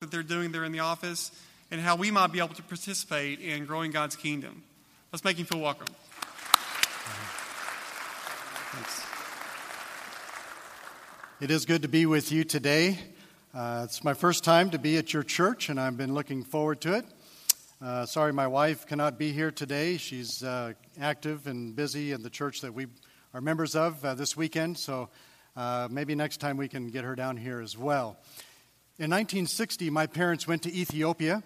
that they're doing there in the office and how we might be able to participate in growing God's kingdom. Let's make him feel welcome. Thanks. It is good to be with you today. Uh, it's my first time to be at your church, and I've been looking forward to it. Uh, sorry, my wife cannot be here today. She's uh, active and busy in the church that we are members of uh, this weekend, so uh, maybe next time we can get her down here as well. In 1960, my parents went to Ethiopia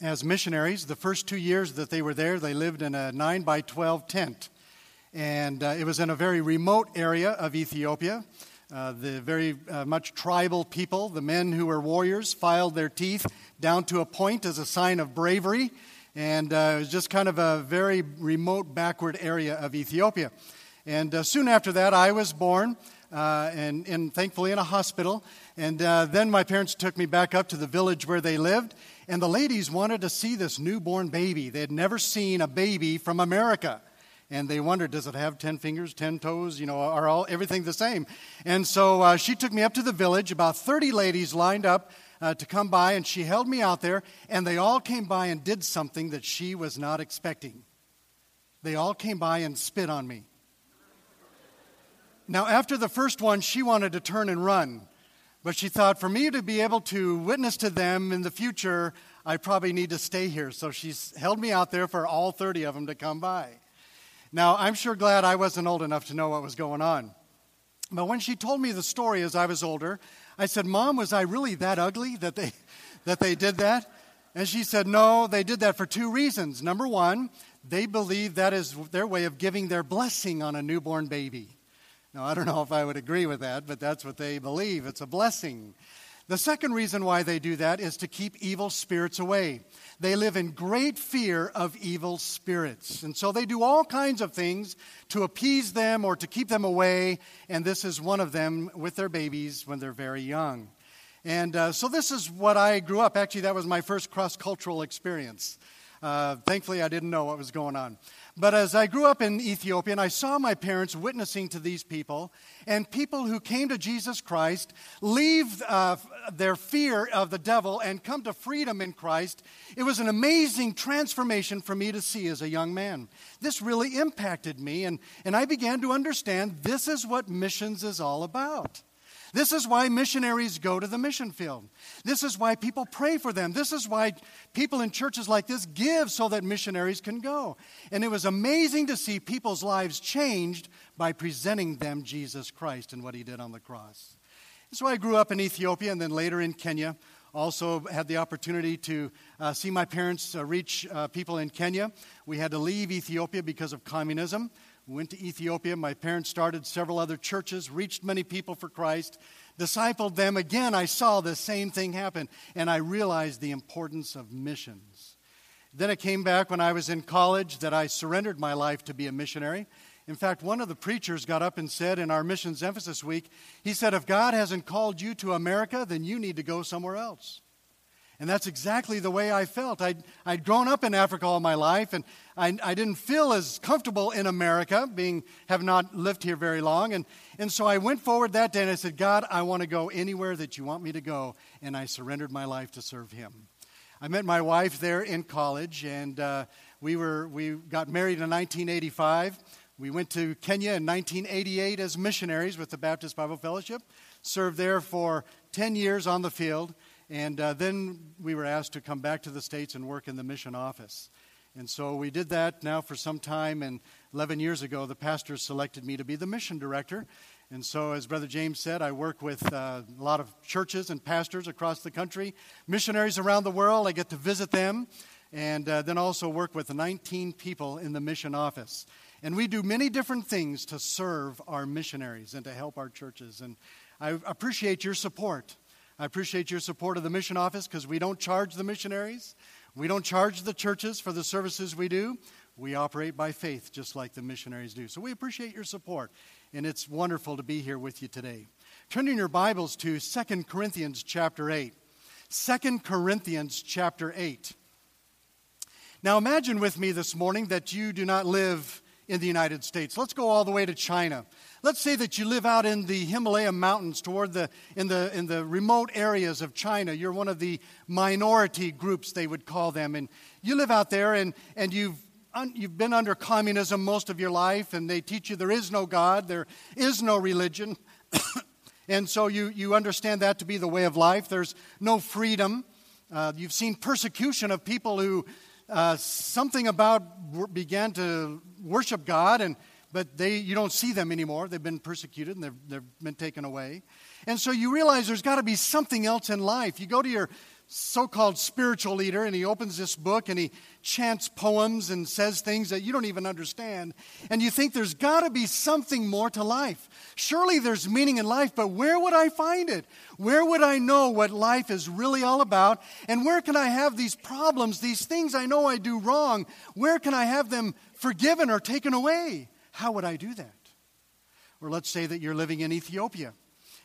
as missionaries. The first two years that they were there, they lived in a 9 by 12 tent. And uh, it was in a very remote area of Ethiopia. Uh, the very uh, much tribal people, the men who were warriors, filed their teeth down to a point as a sign of bravery. And uh, it was just kind of a very remote, backward area of Ethiopia. And uh, soon after that, I was born, uh, and, and thankfully in a hospital. And uh, then my parents took me back up to the village where they lived, and the ladies wanted to see this newborn baby. They had never seen a baby from America. And they wondered, does it have 10 fingers, 10 toes? You know, are all everything the same? And so uh, she took me up to the village, about 30 ladies lined up uh, to come by, and she held me out there, and they all came by and did something that she was not expecting. They all came by and spit on me. Now, after the first one, she wanted to turn and run. But she thought, for me to be able to witness to them in the future, I probably need to stay here. So she's held me out there for all 30 of them to come by. Now, I'm sure glad I wasn't old enough to know what was going on. But when she told me the story as I was older, I said, Mom, was I really that ugly that they, that they did that? And she said, No, they did that for two reasons. Number one, they believe that is their way of giving their blessing on a newborn baby. Now, I don't know if I would agree with that, but that's what they believe. It's a blessing. The second reason why they do that is to keep evil spirits away. They live in great fear of evil spirits. And so they do all kinds of things to appease them or to keep them away. And this is one of them with their babies when they're very young. And uh, so this is what I grew up. Actually, that was my first cross cultural experience. Uh, thankfully, I didn't know what was going on. But as I grew up in Ethiopia and I saw my parents witnessing to these people, and people who came to Jesus Christ leave uh, their fear of the devil and come to freedom in Christ, it was an amazing transformation for me to see as a young man. This really impacted me, and, and I began to understand this is what missions is all about. This is why missionaries go to the mission field. This is why people pray for them. This is why people in churches like this give so that missionaries can go. And it was amazing to see people's lives changed by presenting them Jesus Christ and what he did on the cross. So I grew up in Ethiopia and then later in Kenya. Also had the opportunity to uh, see my parents uh, reach uh, people in Kenya. We had to leave Ethiopia because of communism. Went to Ethiopia. My parents started several other churches, reached many people for Christ, discipled them. Again, I saw the same thing happen, and I realized the importance of missions. Then it came back when I was in college that I surrendered my life to be a missionary. In fact, one of the preachers got up and said in our missions emphasis week, he said, If God hasn't called you to America, then you need to go somewhere else. And that's exactly the way I felt. I'd, I'd grown up in Africa all my life, and I, I didn't feel as comfortable in America, being have not lived here very long. And, and so I went forward that day and I said, God, I want to go anywhere that you want me to go. And I surrendered my life to serve Him. I met my wife there in college, and uh, we, were, we got married in 1985. We went to Kenya in 1988 as missionaries with the Baptist Bible Fellowship, served there for 10 years on the field. And uh, then we were asked to come back to the States and work in the mission office. And so we did that now for some time. And 11 years ago, the pastor selected me to be the mission director. And so, as Brother James said, I work with uh, a lot of churches and pastors across the country, missionaries around the world. I get to visit them, and uh, then also work with 19 people in the mission office. And we do many different things to serve our missionaries and to help our churches. And I appreciate your support. I appreciate your support of the mission office because we don't charge the missionaries. We don't charge the churches for the services we do. We operate by faith just like the missionaries do. So we appreciate your support, and it's wonderful to be here with you today. Turn in your Bibles to 2 Corinthians chapter 8. 2 Corinthians chapter 8. Now imagine with me this morning that you do not live in the United States. Let's go all the way to China. Let's say that you live out in the Himalaya mountains toward the in the in the remote areas of China. You're one of the minority groups they would call them and you live out there and and you've you've been under communism most of your life and they teach you there is no God, there is no religion. and so you you understand that to be the way of life. There's no freedom. Uh, you've seen persecution of people who uh, something about began to worship God, and but they you don't see them anymore. They've been persecuted and they've, they've been taken away. And so you realize there's got to be something else in life. You go to your so called spiritual leader, and he opens this book and he chants poems and says things that you don't even understand. And you think there's got to be something more to life. Surely there's meaning in life, but where would I find it? Where would I know what life is really all about? And where can I have these problems, these things I know I do wrong? Where can I have them forgiven or taken away? How would I do that? Or let's say that you're living in Ethiopia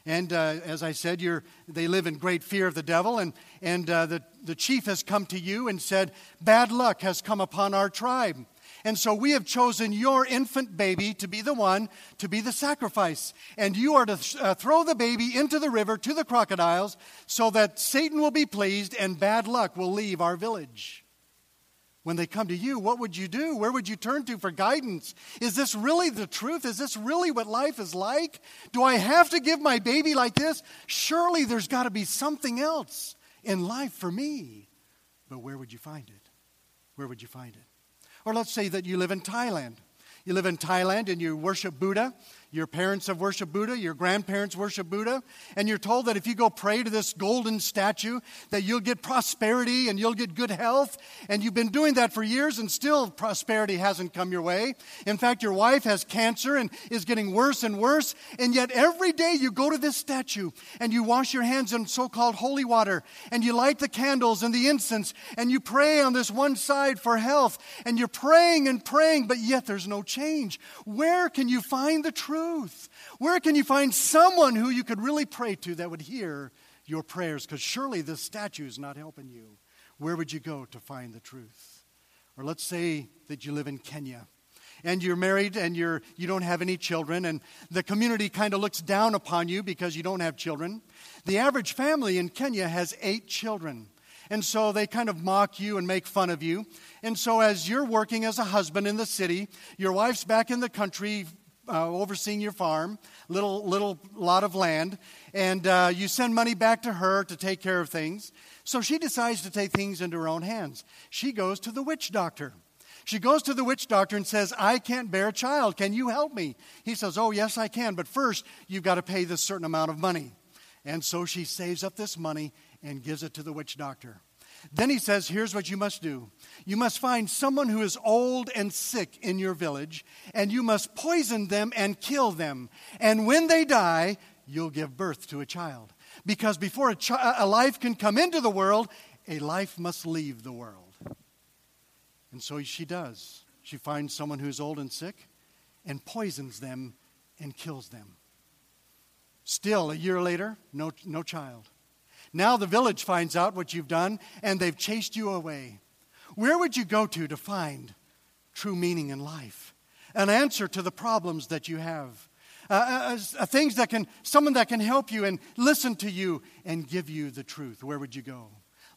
and uh, as I said, they live in great fear of the devil. And, and uh, the, the chief has come to you and said, Bad luck has come upon our tribe. And so we have chosen your infant baby to be the one to be the sacrifice. And you are to th- uh, throw the baby into the river to the crocodiles so that Satan will be pleased and bad luck will leave our village. When they come to you, what would you do? Where would you turn to for guidance? Is this really the truth? Is this really what life is like? Do I have to give my baby like this? Surely there's got to be something else in life for me. But where would you find it? Where would you find it? Or let's say that you live in Thailand. You live in Thailand and you worship Buddha. Your parents have worshiped Buddha, your grandparents worship Buddha, and you're told that if you go pray to this golden statue, that you'll get prosperity and you'll get good health. And you've been doing that for years, and still prosperity hasn't come your way. In fact, your wife has cancer and is getting worse and worse. And yet, every day you go to this statue and you wash your hands in so called holy water, and you light the candles and the incense, and you pray on this one side for health, and you're praying and praying, but yet there's no change. Where can you find the truth? Truth? Where can you find someone who you could really pray to that would hear your prayers? Because surely this statue is not helping you. Where would you go to find the truth? Or let's say that you live in Kenya and you're married and you're, you don't have any children, and the community kind of looks down upon you because you don't have children. The average family in Kenya has eight children. And so they kind of mock you and make fun of you. And so, as you're working as a husband in the city, your wife's back in the country uh, overseeing your farm, little little lot of land, and uh, you send money back to her to take care of things. So she decides to take things into her own hands. She goes to the witch doctor. She goes to the witch doctor and says, I can't bear a child. Can you help me? He says, Oh, yes, I can. But first, you've got to pay this certain amount of money. And so she saves up this money and gives it to the witch doctor. Then he says, Here's what you must do you must find someone who is old and sick in your village, and you must poison them and kill them. And when they die, you'll give birth to a child. Because before a, chi- a life can come into the world, a life must leave the world. And so she does. She finds someone who's old and sick and poisons them and kills them. Still, a year later, no, no child. Now the village finds out what you've done and they've chased you away. Where would you go to to find true meaning in life? An answer to the problems that you have. Uh, uh, uh, things that can, someone that can help you and listen to you and give you the truth. Where would you go?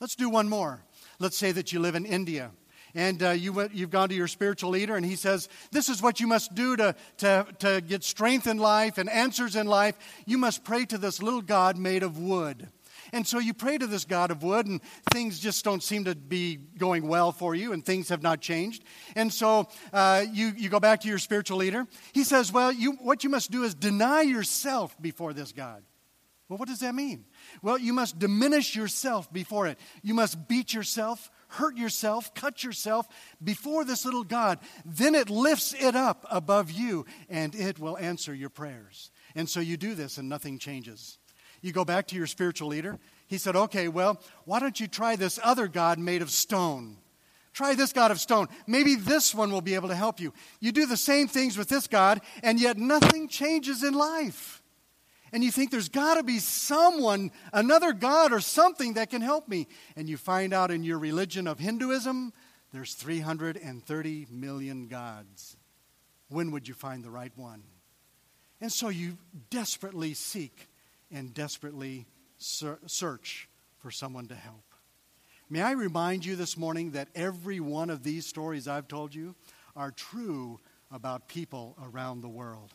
Let's do one more. Let's say that you live in India and uh, you went, you've gone to your spiritual leader, and he says, This is what you must do to, to, to get strength in life and answers in life. You must pray to this little God made of wood. And so you pray to this God of wood, and things just don't seem to be going well for you, and things have not changed. And so uh, you, you go back to your spiritual leader. He says, Well, you, what you must do is deny yourself before this God. Well, what does that mean? Well, you must diminish yourself before it. You must beat yourself, hurt yourself, cut yourself before this little God. Then it lifts it up above you, and it will answer your prayers. And so you do this, and nothing changes. You go back to your spiritual leader. He said, Okay, well, why don't you try this other God made of stone? Try this God of stone. Maybe this one will be able to help you. You do the same things with this God, and yet nothing changes in life. And you think there's got to be someone, another God or something that can help me. And you find out in your religion of Hinduism, there's 330 million gods. when would you find the right one? And so you desperately seek and desperately search for someone to help. May I remind you this morning that every one of these stories I've told you are true about people around the world.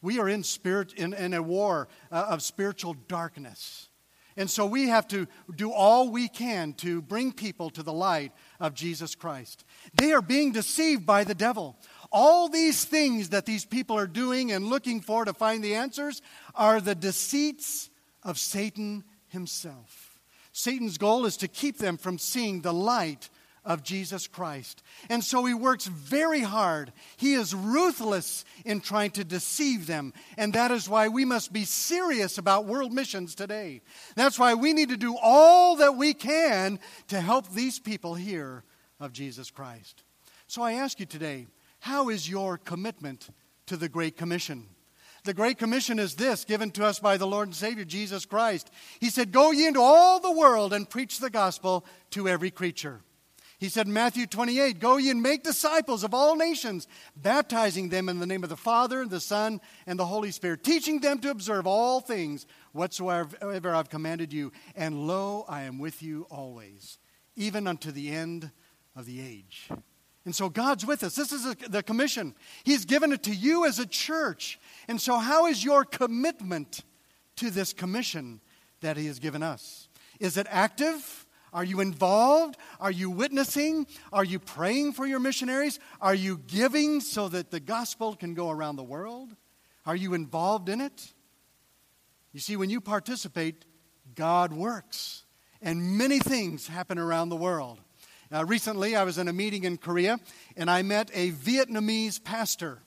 We are in, spirit, in, in a war uh, of spiritual darkness. And so we have to do all we can to bring people to the light of Jesus Christ. They are being deceived by the devil. All these things that these people are doing and looking for to find the answers are the deceits of Satan himself. Satan's goal is to keep them from seeing the light of Jesus Christ. And so he works very hard. He is ruthless in trying to deceive them. And that is why we must be serious about world missions today. That's why we need to do all that we can to help these people hear of Jesus Christ. So I ask you today how is your commitment to the Great Commission? The Great Commission is this, given to us by the Lord and Savior Jesus Christ. He said, Go ye into all the world and preach the gospel to every creature. He said in Matthew 28, Go ye and make disciples of all nations, baptizing them in the name of the Father, and the Son, and the Holy Spirit, teaching them to observe all things whatsoever I've commanded you. And lo, I am with you always, even unto the end of the age. And so God's with us. This is a, the commission. He's given it to you as a church. And so, how is your commitment to this commission that He has given us? Is it active? Are you involved? Are you witnessing? Are you praying for your missionaries? Are you giving so that the gospel can go around the world? Are you involved in it? You see, when you participate, God works, and many things happen around the world. Uh, recently, I was in a meeting in Korea and I met a Vietnamese pastor.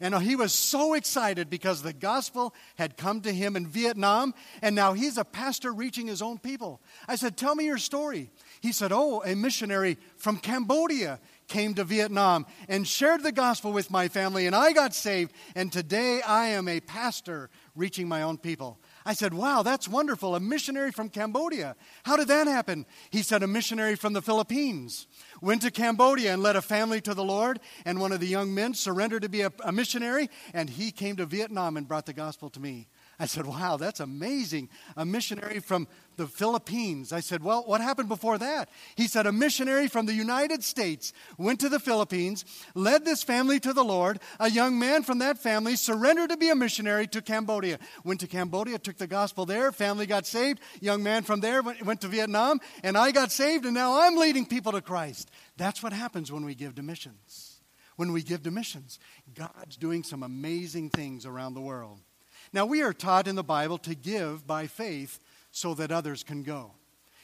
And he was so excited because the gospel had come to him in Vietnam, and now he's a pastor reaching his own people. I said, Tell me your story. He said, Oh, a missionary from Cambodia came to Vietnam and shared the gospel with my family, and I got saved, and today I am a pastor reaching my own people. I said, Wow, that's wonderful. A missionary from Cambodia. How did that happen? He said, A missionary from the Philippines went to Cambodia and led a family to the Lord, and one of the young men surrendered to be a, a missionary, and he came to Vietnam and brought the gospel to me. I said, Wow, that's amazing. A missionary from the Philippines. I said, Well, what happened before that? He said, A missionary from the United States went to the Philippines, led this family to the Lord. A young man from that family surrendered to be a missionary to Cambodia. Went to Cambodia, took the gospel there, family got saved. Young man from there went, to Vietnam, and I got saved, and now I'm leading people to Christ. That's what happens when we give to missions. When we give to missions, God's doing some amazing things around the world. Now, we are taught in the Bible to give by faith so that others can go.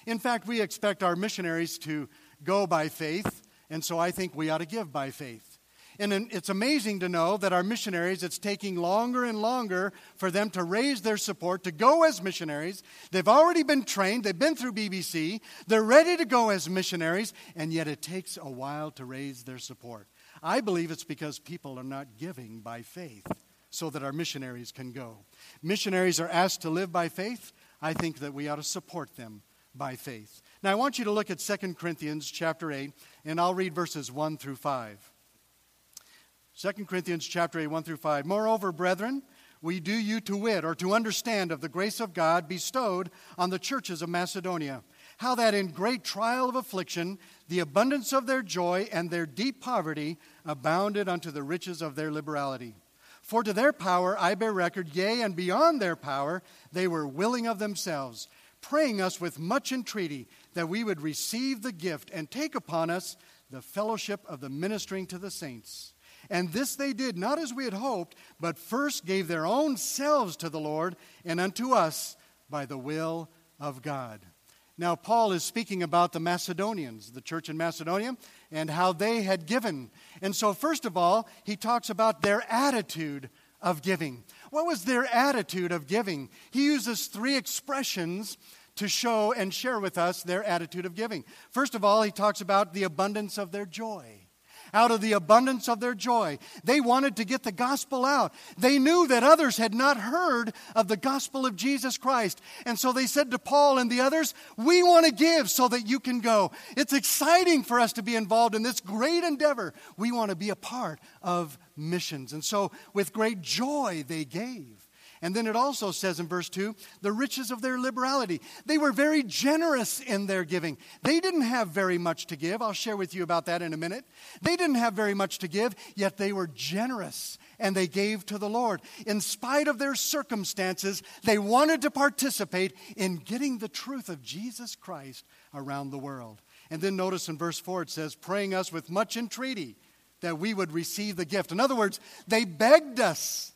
In fact, we expect our missionaries to go by faith, and so I think we ought to give by faith. And it's amazing to know that our missionaries, it's taking longer and longer for them to raise their support to go as missionaries. They've already been trained, they've been through BBC, they're ready to go as missionaries, and yet it takes a while to raise their support. I believe it's because people are not giving by faith so that our missionaries can go. Missionaries are asked to live by faith. I think that we ought to support them by faith. Now I want you to look at 2 Corinthians chapter 8 and I'll read verses 1 through 5. 2 Corinthians chapter 8 1 through 5. Moreover, brethren, we do you to wit or to understand of the grace of God bestowed on the churches of Macedonia, how that in great trial of affliction the abundance of their joy and their deep poverty abounded unto the riches of their liberality. For to their power I bear record, yea, and beyond their power, they were willing of themselves, praying us with much entreaty that we would receive the gift and take upon us the fellowship of the ministering to the saints. And this they did not as we had hoped, but first gave their own selves to the Lord and unto us by the will of God. Now, Paul is speaking about the Macedonians, the church in Macedonia, and how they had given. And so, first of all, he talks about their attitude of giving. What was their attitude of giving? He uses three expressions to show and share with us their attitude of giving. First of all, he talks about the abundance of their joy. Out of the abundance of their joy. They wanted to get the gospel out. They knew that others had not heard of the gospel of Jesus Christ. And so they said to Paul and the others, We want to give so that you can go. It's exciting for us to be involved in this great endeavor. We want to be a part of missions. And so, with great joy, they gave. And then it also says in verse 2 the riches of their liberality. They were very generous in their giving. They didn't have very much to give. I'll share with you about that in a minute. They didn't have very much to give, yet they were generous and they gave to the Lord. In spite of their circumstances, they wanted to participate in getting the truth of Jesus Christ around the world. And then notice in verse 4 it says, praying us with much entreaty that we would receive the gift. In other words, they begged us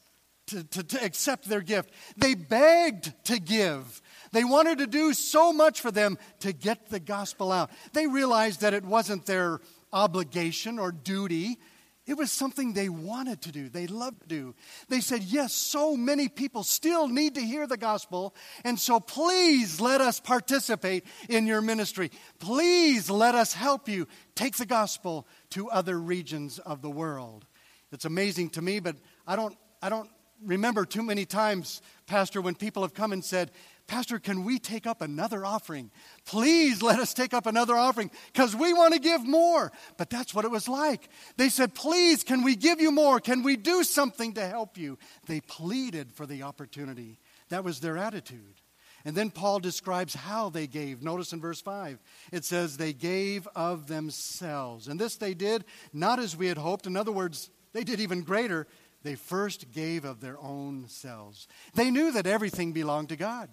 to, to, to accept their gift. They begged to give. They wanted to do so much for them to get the gospel out. They realized that it wasn't their obligation or duty. It was something they wanted to do, they loved to do. They said, Yes, so many people still need to hear the gospel, and so please let us participate in your ministry. Please let us help you take the gospel to other regions of the world. It's amazing to me, but I don't, I don't remember too many times, Pastor, when people have come and said, Pastor, can we take up another offering? Please let us take up another offering because we want to give more. But that's what it was like. They said, Please, can we give you more? Can we do something to help you? They pleaded for the opportunity. That was their attitude. And then Paul describes how they gave. Notice in verse 5, it says, They gave of themselves. And this they did not as we had hoped. In other words, they did even greater they first gave of their own selves. They knew that everything belonged to God.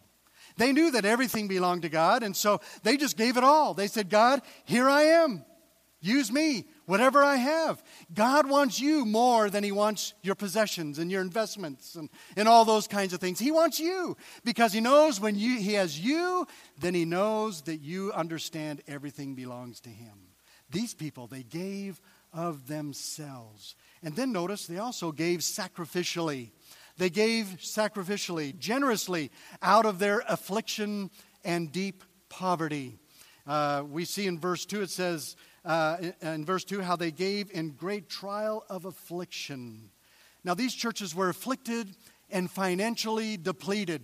They knew that everything belonged to God, and so they just gave it all. They said, God, here I am. Use me, whatever I have. God wants you more than He wants your possessions and your investments and, and all those kinds of things. He wants you because He knows when you, He has you, then He knows that you understand everything belongs to Him. These people, they gave of themselves. And then notice they also gave sacrificially. They gave sacrificially, generously, out of their affliction and deep poverty. Uh, we see in verse 2, it says, uh, in verse 2, how they gave in great trial of affliction. Now, these churches were afflicted and financially depleted.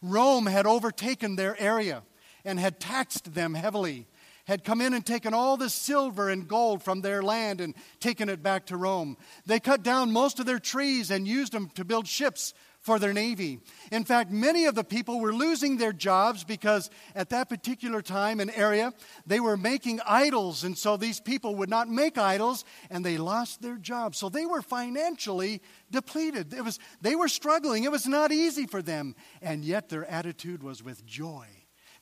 Rome had overtaken their area and had taxed them heavily had come in and taken all the silver and gold from their land and taken it back to Rome. They cut down most of their trees and used them to build ships for their navy. In fact, many of the people were losing their jobs because at that particular time and area, they were making idols, and so these people would not make idols, and they lost their jobs. So they were financially depleted. It was, they were struggling. It was not easy for them, and yet their attitude was with joy.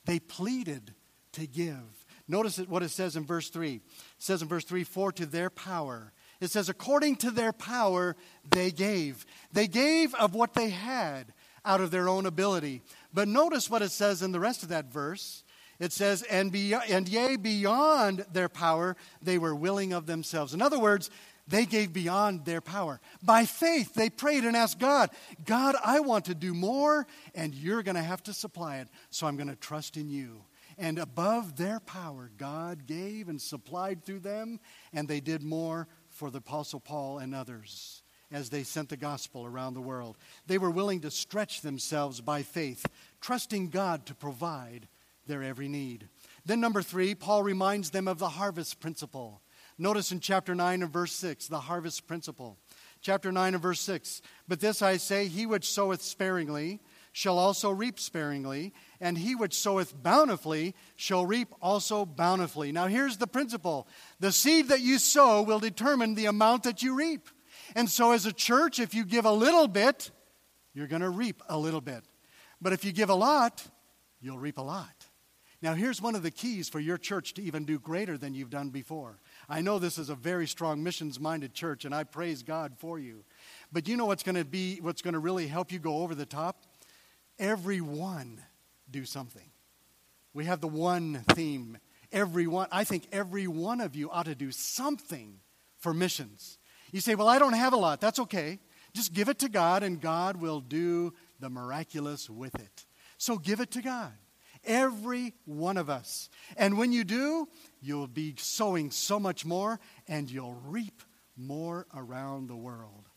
They pleaded to give. Notice what it says in verse 3. It says in verse 3 For to their power. It says, according to their power, they gave. They gave of what they had out of their own ability. But notice what it says in the rest of that verse. It says, and, be, and yea, beyond their power, they were willing of themselves. In other words, they gave beyond their power. By faith, they prayed and asked God, God, I want to do more, and you're going to have to supply it. So I'm going to trust in you. And above their power, God gave and supplied through them, and they did more for the Apostle Paul and others as they sent the gospel around the world. They were willing to stretch themselves by faith, trusting God to provide their every need. Then, number three, Paul reminds them of the harvest principle. Notice in chapter 9 and verse 6, the harvest principle. Chapter 9 and verse 6 But this I say, he which soweth sparingly shall also reap sparingly, and he which soweth bountifully shall reap also bountifully. Now, here's the principle the seed that you sow will determine the amount that you reap. And so, as a church, if you give a little bit, you're going to reap a little bit. But if you give a lot, you'll reap a lot. Now, here's one of the keys for your church to even do greater than you've done before. I know this is a very strong missions minded church, and I praise God for you. But you know what's going to be, what's going to really help you go over the top? Everyone do something. We have the one theme. Everyone, I think every one of you ought to do something for missions. You say, Well, I don't have a lot. That's okay. Just give it to God, and God will do the miraculous with it. So give it to God. Every one of us. And when you do, you'll be sowing so much more and you'll reap more around the world.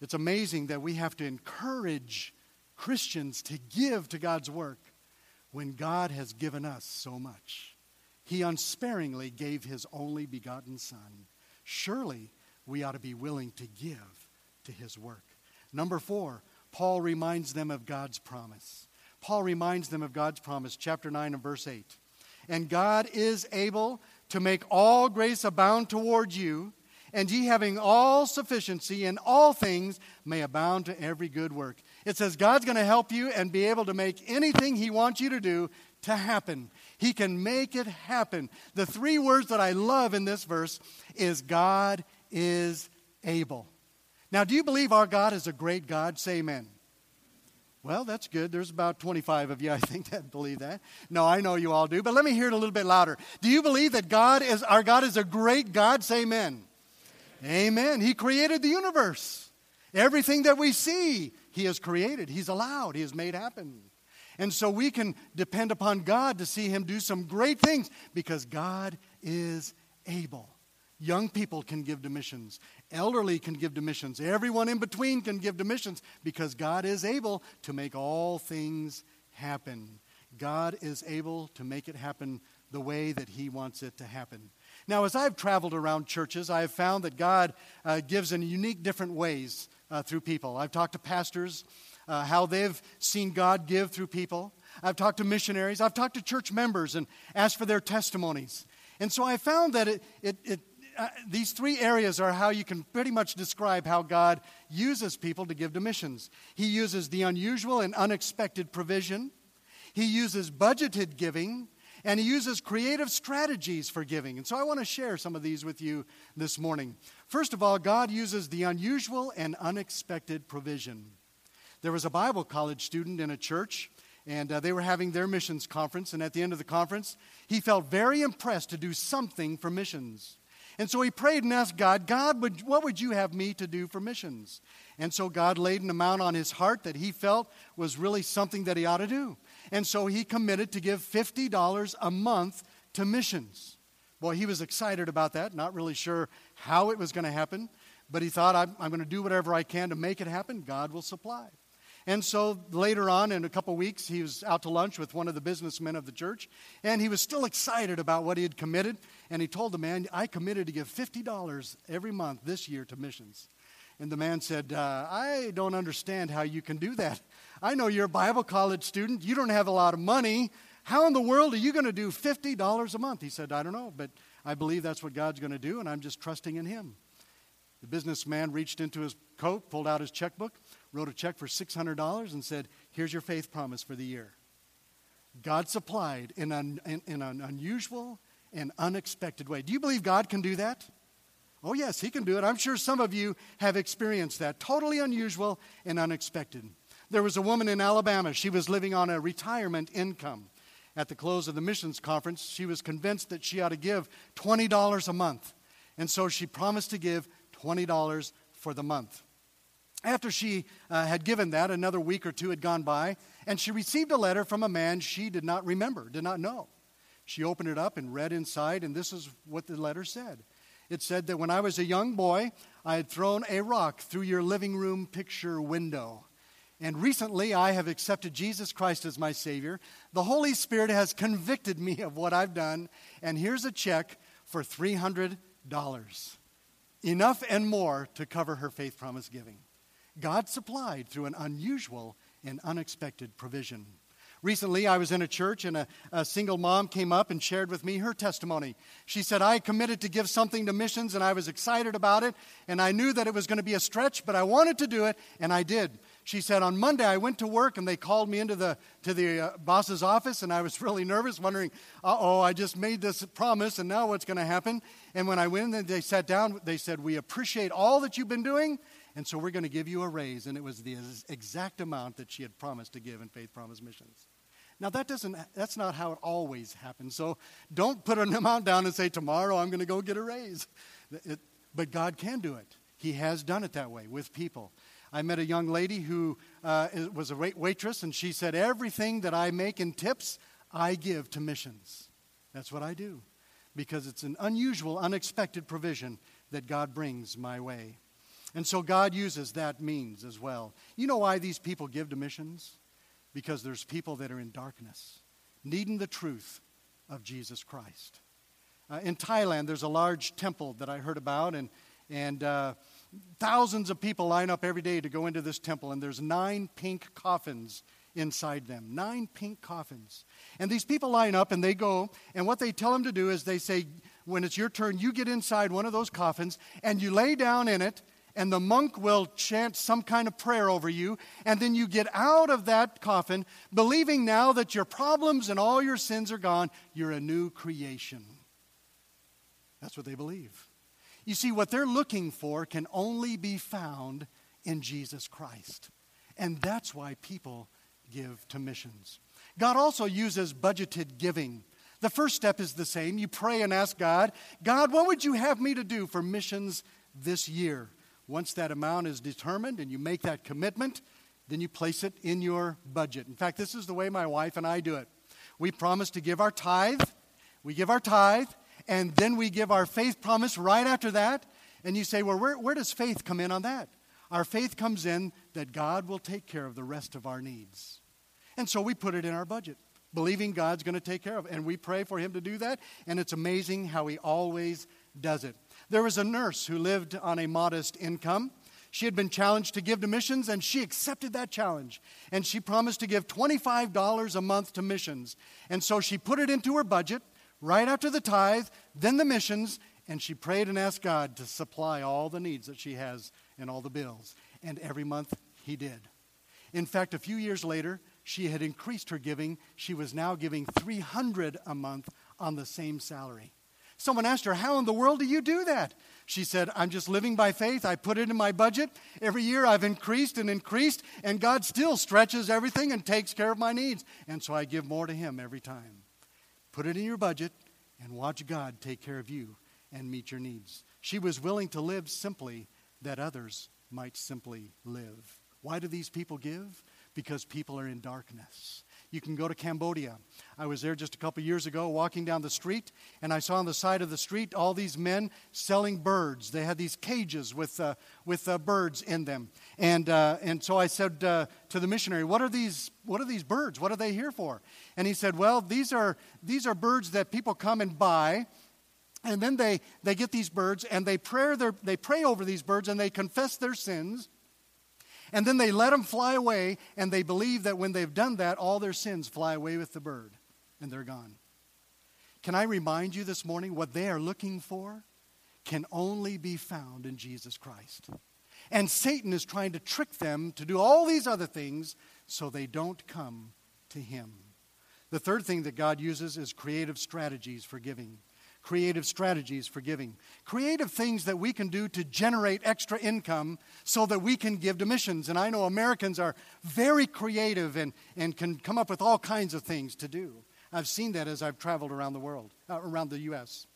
It's amazing that we have to encourage Christians to give to God's work when God has given us so much. He unsparingly gave his only begotten Son. Surely we ought to be willing to give to his work. Number four, Paul reminds them of God's promise. Paul reminds them of God's promise, chapter 9 and verse 8. And God is able to make all grace abound toward you, and ye having all sufficiency in all things may abound to every good work. It says God's going to help you and be able to make anything He wants you to do to happen. He can make it happen. The three words that I love in this verse is God is able. Now, do you believe our God is a great God? Say amen. Well, that's good. There's about 25 of you, I think, that believe that. No, I know you all do, but let me hear it a little bit louder. Do you believe that God is our God is a great God? Say amen. Amen. He created the universe. Everything that we see, He has created. He's allowed. He has made happen. And so we can depend upon God to see Him do some great things because God is able. Young people can give to missions. Elderly can give to missions. Everyone in between can give to missions because God is able to make all things happen. God is able to make it happen the way that He wants it to happen. Now, as I've traveled around churches, I have found that God uh, gives in unique, different ways uh, through people. I've talked to pastors, uh, how they've seen God give through people. I've talked to missionaries. I've talked to church members and asked for their testimonies. And so I found that it, it, it uh, these three areas are how you can pretty much describe how God uses people to give to missions. He uses the unusual and unexpected provision, He uses budgeted giving, and He uses creative strategies for giving. And so I want to share some of these with you this morning. First of all, God uses the unusual and unexpected provision. There was a Bible college student in a church and uh, they were having their missions conference. And at the end of the conference, he felt very impressed to do something for missions. And so he prayed and asked God, God, would, what would you have me to do for missions? And so God laid an amount on his heart that he felt was really something that he ought to do. And so he committed to give $50 a month to missions. Boy, he was excited about that, not really sure how it was going to happen, but he thought, I'm, I'm going to do whatever I can to make it happen. God will supply. And so later on, in a couple weeks, he was out to lunch with one of the businessmen of the church, and he was still excited about what he had committed. And he told the man, I committed to give $50 every month this year to missions. And the man said, uh, I don't understand how you can do that. I know you're a Bible college student, you don't have a lot of money. How in the world are you going to do $50 a month? He said, I don't know, but I believe that's what God's going to do, and I'm just trusting in Him. The businessman reached into his coat, pulled out his checkbook, wrote a check for $600 and said, Here's your faith promise for the year. God supplied in an, in, in an unusual and unexpected way. Do you believe God can do that? Oh, yes, He can do it. I'm sure some of you have experienced that. Totally unusual and unexpected. There was a woman in Alabama. She was living on a retirement income. At the close of the missions conference, she was convinced that she ought to give $20 a month. And so she promised to give $20 for the month. After she uh, had given that, another week or two had gone by, and she received a letter from a man she did not remember, did not know. She opened it up and read inside, and this is what the letter said. It said that when I was a young boy, I had thrown a rock through your living room picture window. And recently, I have accepted Jesus Christ as my Savior. The Holy Spirit has convicted me of what I've done, and here's a check for $300. Enough and more to cover her faith promise giving. God supplied through an unusual and unexpected provision. Recently, I was in a church and a, a, single mom came up and shared with me her testimony. She said, I committed to give something to missions and I was excited about it and I knew that it was going to be a stretch, but I wanted to do it and I did. She said, On Monday, I went to work and they called me into the, to the uh, boss's office and I was really nervous, wondering, uh oh, I just made this promise and now what's going to happen? And when I went and they sat down, they said, We appreciate all that you've been doing and so we're going to give you a raise. And it was the exact amount that she had promised to give in Faith Promise Missions. Now, that doesn't, that's not how it always happens. So don't put an amount down and say, tomorrow I'm going to go get a raise. It, but God can do it. He has done it that way with people. I met a young lady who uh, was a waitress, and she said, Everything that I make in tips, I give to missions. That's what I do because it's an unusual, unexpected provision that God brings my way. And so God uses that means as well. You know why these people give to missions? Because there's people that are in darkness, needing the truth of Jesus Christ. Uh, in Thailand, there's a large temple that I heard about, and, and uh, thousands of people line up every day to go into this temple, and there's nine pink coffins inside them. Nine pink coffins. And these people line up and they go, and what they tell them to do is they say, when it's your turn, you get inside one of those coffins and you lay down in it, and the monk will chant some kind of prayer over you, and then you get out of that coffin, believing now that your problems and all your sins are gone. You're a new creation. That's what they believe. You see, what they're looking for can only be found in Jesus Christ. And that's why people give to missions. God also uses budgeted giving. The first step is the same. You pray and ask God, God, what would you have me to do for missions this year? Once that amount is determined and you make that commitment, then you place it in your budget. In fact, this is the way my wife and I do it. We promise to give our tithe, we give our tithe, and then we give our faith promise right after that. And you say, well, where, where does faith come in on that? Our faith comes in that God will take care of the rest of our needs. And so we put it in our budget, believing God's going to take care of it. And we pray for Him to do that. And it's amazing how He always does it. There was a nurse who lived on a modest income. She had been challenged to give to missions, and she accepted that challenge. And she promised to give $25 a month to missions. And so she put it into her budget right after the tithe, then the missions, and she prayed and asked God to supply all the needs that she has and all the bills. And every month, He did. In fact, a few years later, she had increased her giving. She was now giving 300 a month on the same salary. Someone asked her, How in the world do you do that? She said, I'm just living by faith. I put it in my budget. Every year I've increased and increased, and God still stretches everything and takes care of my needs. And so I give more to Him every time. Put it in your budget and watch God take care of you and meet your needs. She was willing to live simply that others might simply live. Why do these people give? because people are in darkness. You can go to Cambodia. I was there just a couple years ago walking down the street, and I saw on the side of the street all these men selling birds. They had these cages with, uh, with uh, birds in them. And, uh, and so I said uh, to the missionary, what are, these, what are these birds? What are they here for? And he said, Well, these are, these are birds that people come and buy. And then they, they get these birds and they pray, their, they pray over these birds and they confess their sins and then they let them fly away, and they believe that when they've done that, all their sins fly away with the bird, and they're gone. Can I remind you this morning what they are looking for can only be found in Jesus Christ? And Satan is trying to trick them to do all these other things so they don't come to him. The third thing that God uses is creative strategies for giving creative strategies for giving, creative things that we can do to generate extra income so that we can give to missions. And I know Americans are very creative and, and can come up with all kinds of things to do. I've seen that as I've traveled around the world, uh, around the U.S.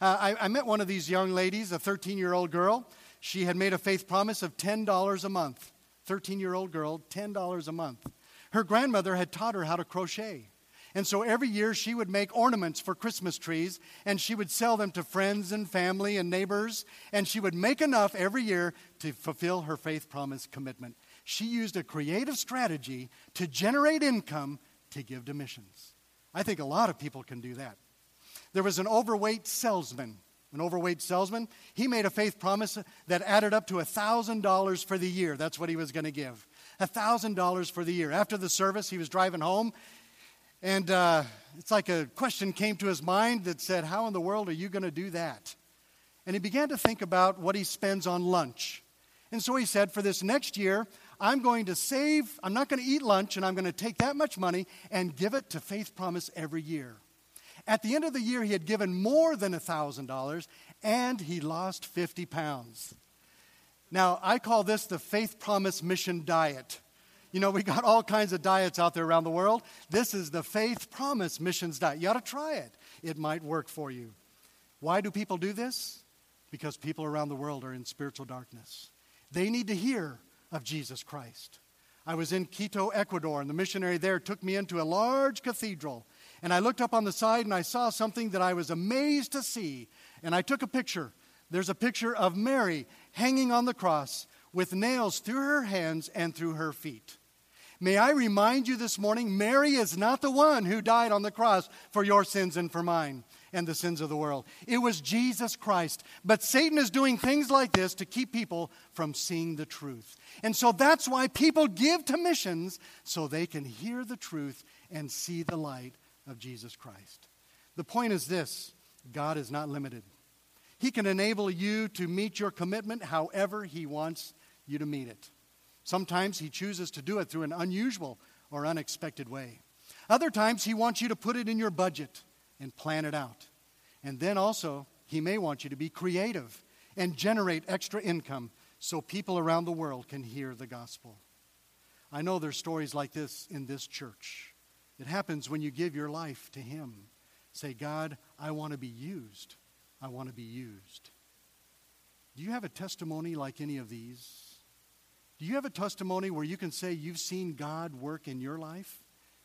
Uh, I, I met one of these young ladies, a 13 year old girl. She had made a faith promise of $10 a month. 13 year old girl, $10 a month. Her grandmother had taught her how to crochet. And so every year she would make ornaments for Christmas trees and she would sell them to friends and family and neighbors. And she would make enough every year to fulfill her faith promise commitment. She used a creative strategy to generate income to give to missions. I think a lot of people can do that. There was an overweight salesman. An overweight salesman, he made a faith promise that added up to $1,000 for the year. That's what he was going to give. $1,000 for the year. After the service, he was driving home and uh, it's like a question came to his mind that said, How in the world are you going to do that? And he began to think about what he spends on lunch. And so he said, For this next year, I'm going to save, I'm not going to eat lunch, and I'm going to take that much money and give it to Faith Promise every year. At the end of the year, he had given more than $1,000 and he lost 50 pounds. Now, I call this the Faith Promise Mission Diet. You know, we got all kinds of diets out there around the world. This is the Faith Promise Missions Diet. You ought to try it, it might work for you. Why do people do this? Because people around the world are in spiritual darkness. They need to hear of Jesus Christ. I was in Quito, Ecuador, and the missionary there took me into a large cathedral. And I looked up on the side and I saw something that I was amazed to see. And I took a picture. There's a picture of Mary hanging on the cross with nails through her hands and through her feet. May I remind you this morning Mary is not the one who died on the cross for your sins and for mine and the sins of the world. It was Jesus Christ. But Satan is doing things like this to keep people from seeing the truth. And so that's why people give to missions so they can hear the truth and see the light of Jesus Christ. The point is this God is not limited. He can enable you to meet your commitment however He wants you to meet it. Sometimes He chooses to do it through an unusual or unexpected way. Other times He wants you to put it in your budget and plan it out. And then also, He may want you to be creative and generate extra income so people around the world can hear the gospel. I know there's stories like this in this church. It happens when you give your life to Him. Say, God, I want to be used. I want to be used. Do you have a testimony like any of these? Do you have a testimony where you can say you've seen God work in your life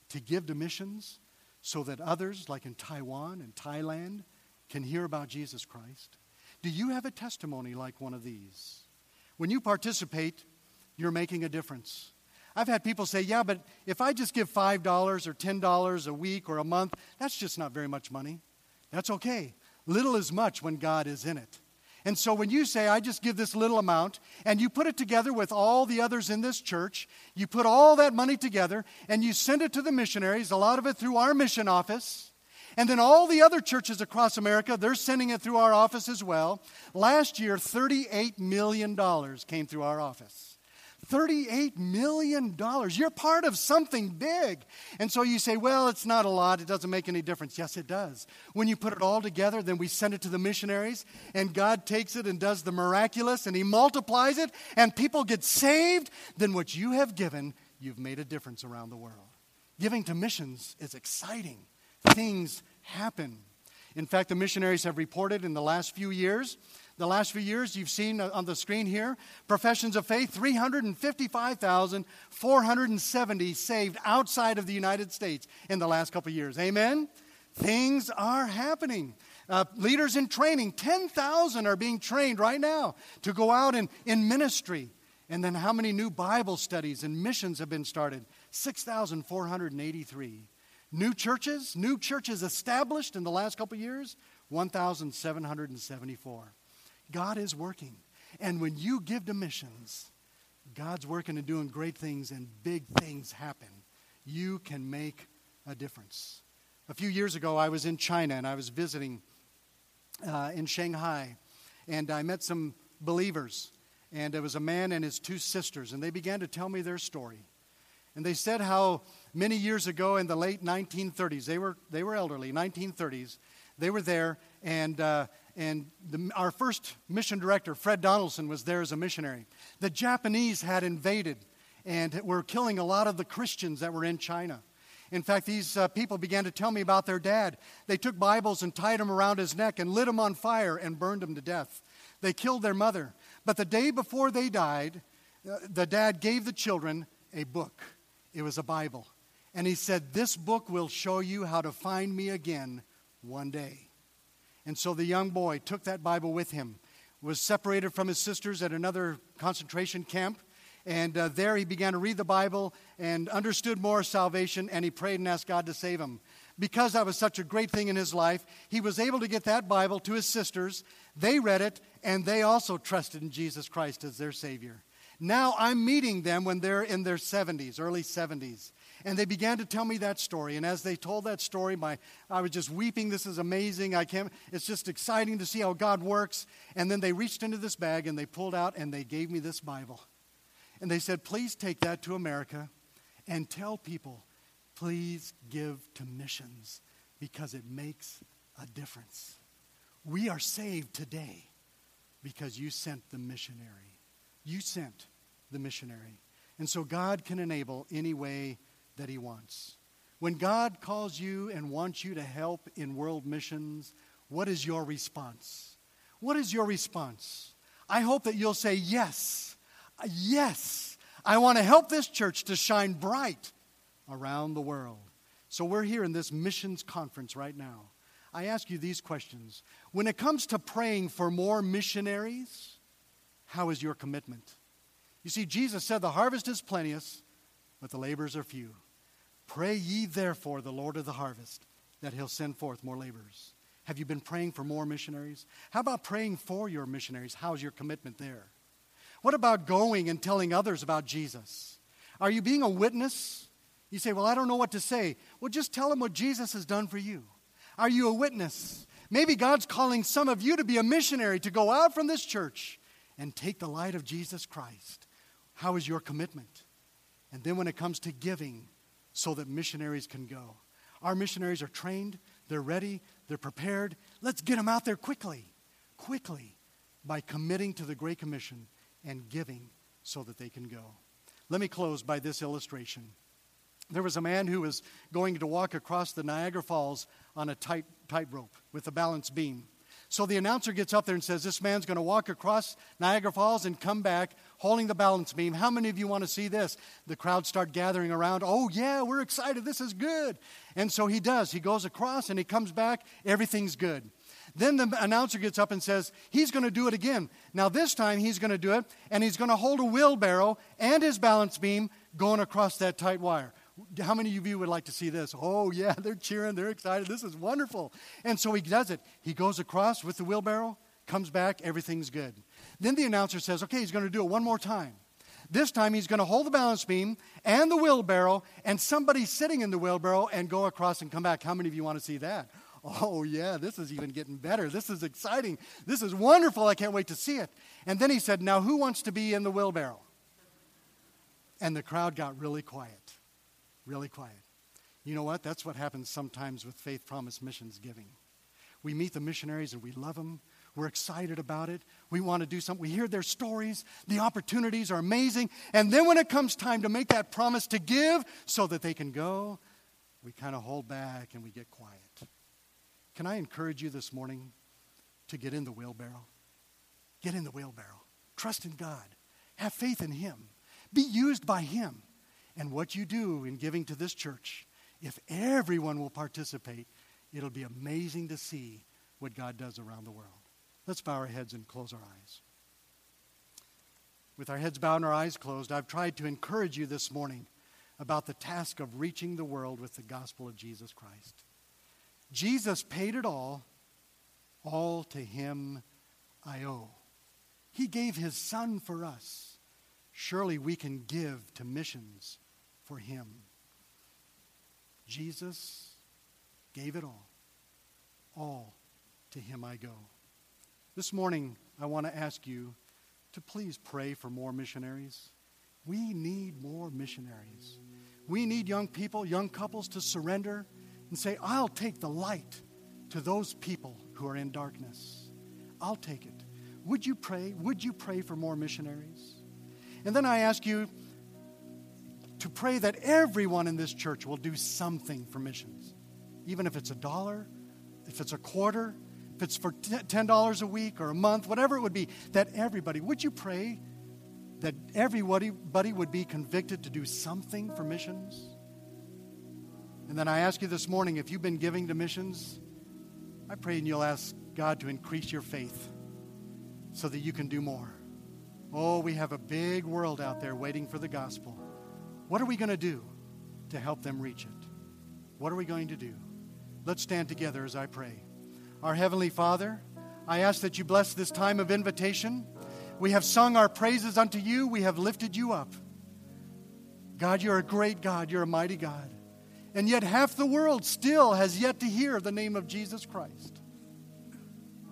to give to missions so that others, like in Taiwan and Thailand, can hear about Jesus Christ? Do you have a testimony like one of these? When you participate, you're making a difference. I've had people say, yeah, but if I just give $5 or $10 a week or a month, that's just not very much money. That's okay. Little is much when God is in it. And so when you say, I just give this little amount, and you put it together with all the others in this church, you put all that money together and you send it to the missionaries, a lot of it through our mission office. And then all the other churches across America, they're sending it through our office as well. Last year, $38 million came through our office. $38 million. You're part of something big. And so you say, well, it's not a lot. It doesn't make any difference. Yes, it does. When you put it all together, then we send it to the missionaries, and God takes it and does the miraculous, and He multiplies it, and people get saved. Then what you have given, you've made a difference around the world. Giving to missions is exciting. Things happen. In fact, the missionaries have reported in the last few years the last few years, you've seen on the screen here professions of faith 355,470 saved outside of the United States in the last couple years. Amen? Things are happening. Uh, leaders in training 10,000 are being trained right now to go out in, in ministry. And then how many new Bible studies and missions have been started? 6,483. New churches, new churches established in the last couple years, 1,774. God is working. And when you give to missions, God's working and doing great things, and big things happen. You can make a difference. A few years ago, I was in China and I was visiting uh, in Shanghai, and I met some believers. And it was a man and his two sisters, and they began to tell me their story. And they said how many years ago in the late 1930s, they were, they were elderly, 1930s, they were there, and uh, and the, our first mission director, Fred Donnelson, was there as a missionary. The Japanese had invaded and were killing a lot of the Christians that were in China. In fact, these uh, people began to tell me about their dad. They took Bibles and tied them around his neck and lit them on fire and burned him to death. They killed their mother. But the day before they died, uh, the dad gave the children a book. It was a Bible. And he said, This book will show you how to find me again one day. And so the young boy took that Bible with him, was separated from his sisters at another concentration camp. And uh, there he began to read the Bible and understood more salvation, and he prayed and asked God to save him. Because that was such a great thing in his life, he was able to get that Bible to his sisters. They read it, and they also trusted in Jesus Christ as their Savior. Now I'm meeting them when they're in their 70s, early 70s. And they began to tell me that story. And as they told that story, my, I was just weeping. This is amazing. I can't, it's just exciting to see how God works. And then they reached into this bag and they pulled out and they gave me this Bible. And they said, please take that to America and tell people, please give to missions because it makes a difference. We are saved today because you sent the missionary. You sent the missionary. And so God can enable any way that He wants. When God calls you and wants you to help in world missions, what is your response? What is your response? I hope that you'll say, Yes, yes, I want to help this church to shine bright around the world. So we're here in this missions conference right now. I ask you these questions. When it comes to praying for more missionaries, how is your commitment? You see, Jesus said, The harvest is plenteous, but the laborers are few. Pray ye therefore the Lord of the harvest that he'll send forth more laborers. Have you been praying for more missionaries? How about praying for your missionaries? How's your commitment there? What about going and telling others about Jesus? Are you being a witness? You say, Well, I don't know what to say. Well, just tell them what Jesus has done for you. Are you a witness? Maybe God's calling some of you to be a missionary, to go out from this church and take the light of Jesus Christ. How is your commitment? And then when it comes to giving, so that missionaries can go. Our missionaries are trained, they're ready, they're prepared. Let's get them out there quickly, quickly, by committing to the Great Commission and giving so that they can go. Let me close by this illustration. There was a man who was going to walk across the Niagara Falls on a tight tightrope with a balance beam. So the announcer gets up there and says, This man's going to walk across Niagara Falls and come back holding the balance beam. How many of you want to see this? The crowd start gathering around. Oh, yeah, we're excited. This is good. And so he does. He goes across and he comes back. Everything's good. Then the announcer gets up and says, He's going to do it again. Now, this time he's going to do it, and he's going to hold a wheelbarrow and his balance beam going across that tight wire. How many of you would like to see this? Oh, yeah, they're cheering, they're excited. This is wonderful. And so he does it. He goes across with the wheelbarrow, comes back, everything's good. Then the announcer says, okay, he's going to do it one more time. This time he's going to hold the balance beam and the wheelbarrow and somebody sitting in the wheelbarrow and go across and come back. How many of you want to see that? Oh, yeah, this is even getting better. This is exciting. This is wonderful. I can't wait to see it. And then he said, Now, who wants to be in the wheelbarrow? And the crowd got really quiet really quiet. You know what? That's what happens sometimes with Faith Promise Missions giving. We meet the missionaries and we love them. We're excited about it. We want to do something. We hear their stories. The opportunities are amazing. And then when it comes time to make that promise to give so that they can go, we kind of hold back and we get quiet. Can I encourage you this morning to get in the wheelbarrow? Get in the wheelbarrow. Trust in God. Have faith in Him. Be used by Him. And what you do in giving to this church, if everyone will participate, it'll be amazing to see what God does around the world. Let's bow our heads and close our eyes. With our heads bowed and our eyes closed, I've tried to encourage you this morning about the task of reaching the world with the gospel of Jesus Christ. Jesus paid it all. All to him I owe. He gave his son for us. Surely we can give to missions for him. Jesus gave it all. All to him I go. This morning, I want to ask you to please pray for more missionaries. We need more missionaries. We need young people, young couples to surrender and say, I'll take the light to those people who are in darkness. I'll take it. Would you pray? Would you pray for more missionaries? And then I ask you to pray that everyone in this church will do something for missions, even if it's a dollar, if it's a quarter, if it's for $10 a week or a month, whatever it would be, that everybody, would you pray that everybody would be convicted to do something for missions? And then I ask you this morning if you've been giving to missions, I pray and you'll ask God to increase your faith so that you can do more. Oh, we have a big world out there waiting for the gospel. What are we going to do to help them reach it? What are we going to do? Let's stand together as I pray. Our Heavenly Father, I ask that you bless this time of invitation. We have sung our praises unto you, we have lifted you up. God, you're a great God, you're a mighty God. And yet, half the world still has yet to hear the name of Jesus Christ.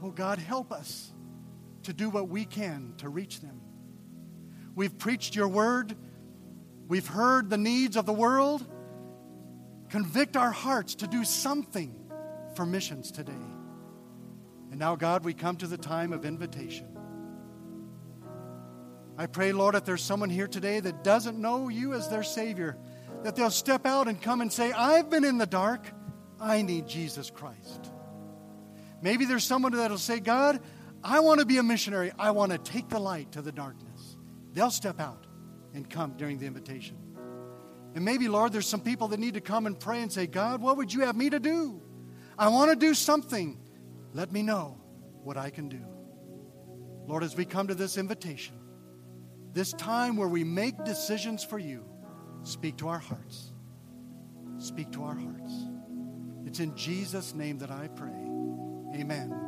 Oh, God, help us to do what we can to reach them. We've preached your word. We've heard the needs of the world. Convict our hearts to do something for missions today. And now, God, we come to the time of invitation. I pray, Lord, if there's someone here today that doesn't know you as their Savior, that they'll step out and come and say, I've been in the dark. I need Jesus Christ. Maybe there's someone that'll say, God, I want to be a missionary. I want to take the light to the darkness. They'll step out and come during the invitation. And maybe, Lord, there's some people that need to come and pray and say, God, what would you have me to do? I want to do something. Let me know what I can do. Lord, as we come to this invitation, this time where we make decisions for you, speak to our hearts. Speak to our hearts. It's in Jesus' name that I pray. Amen.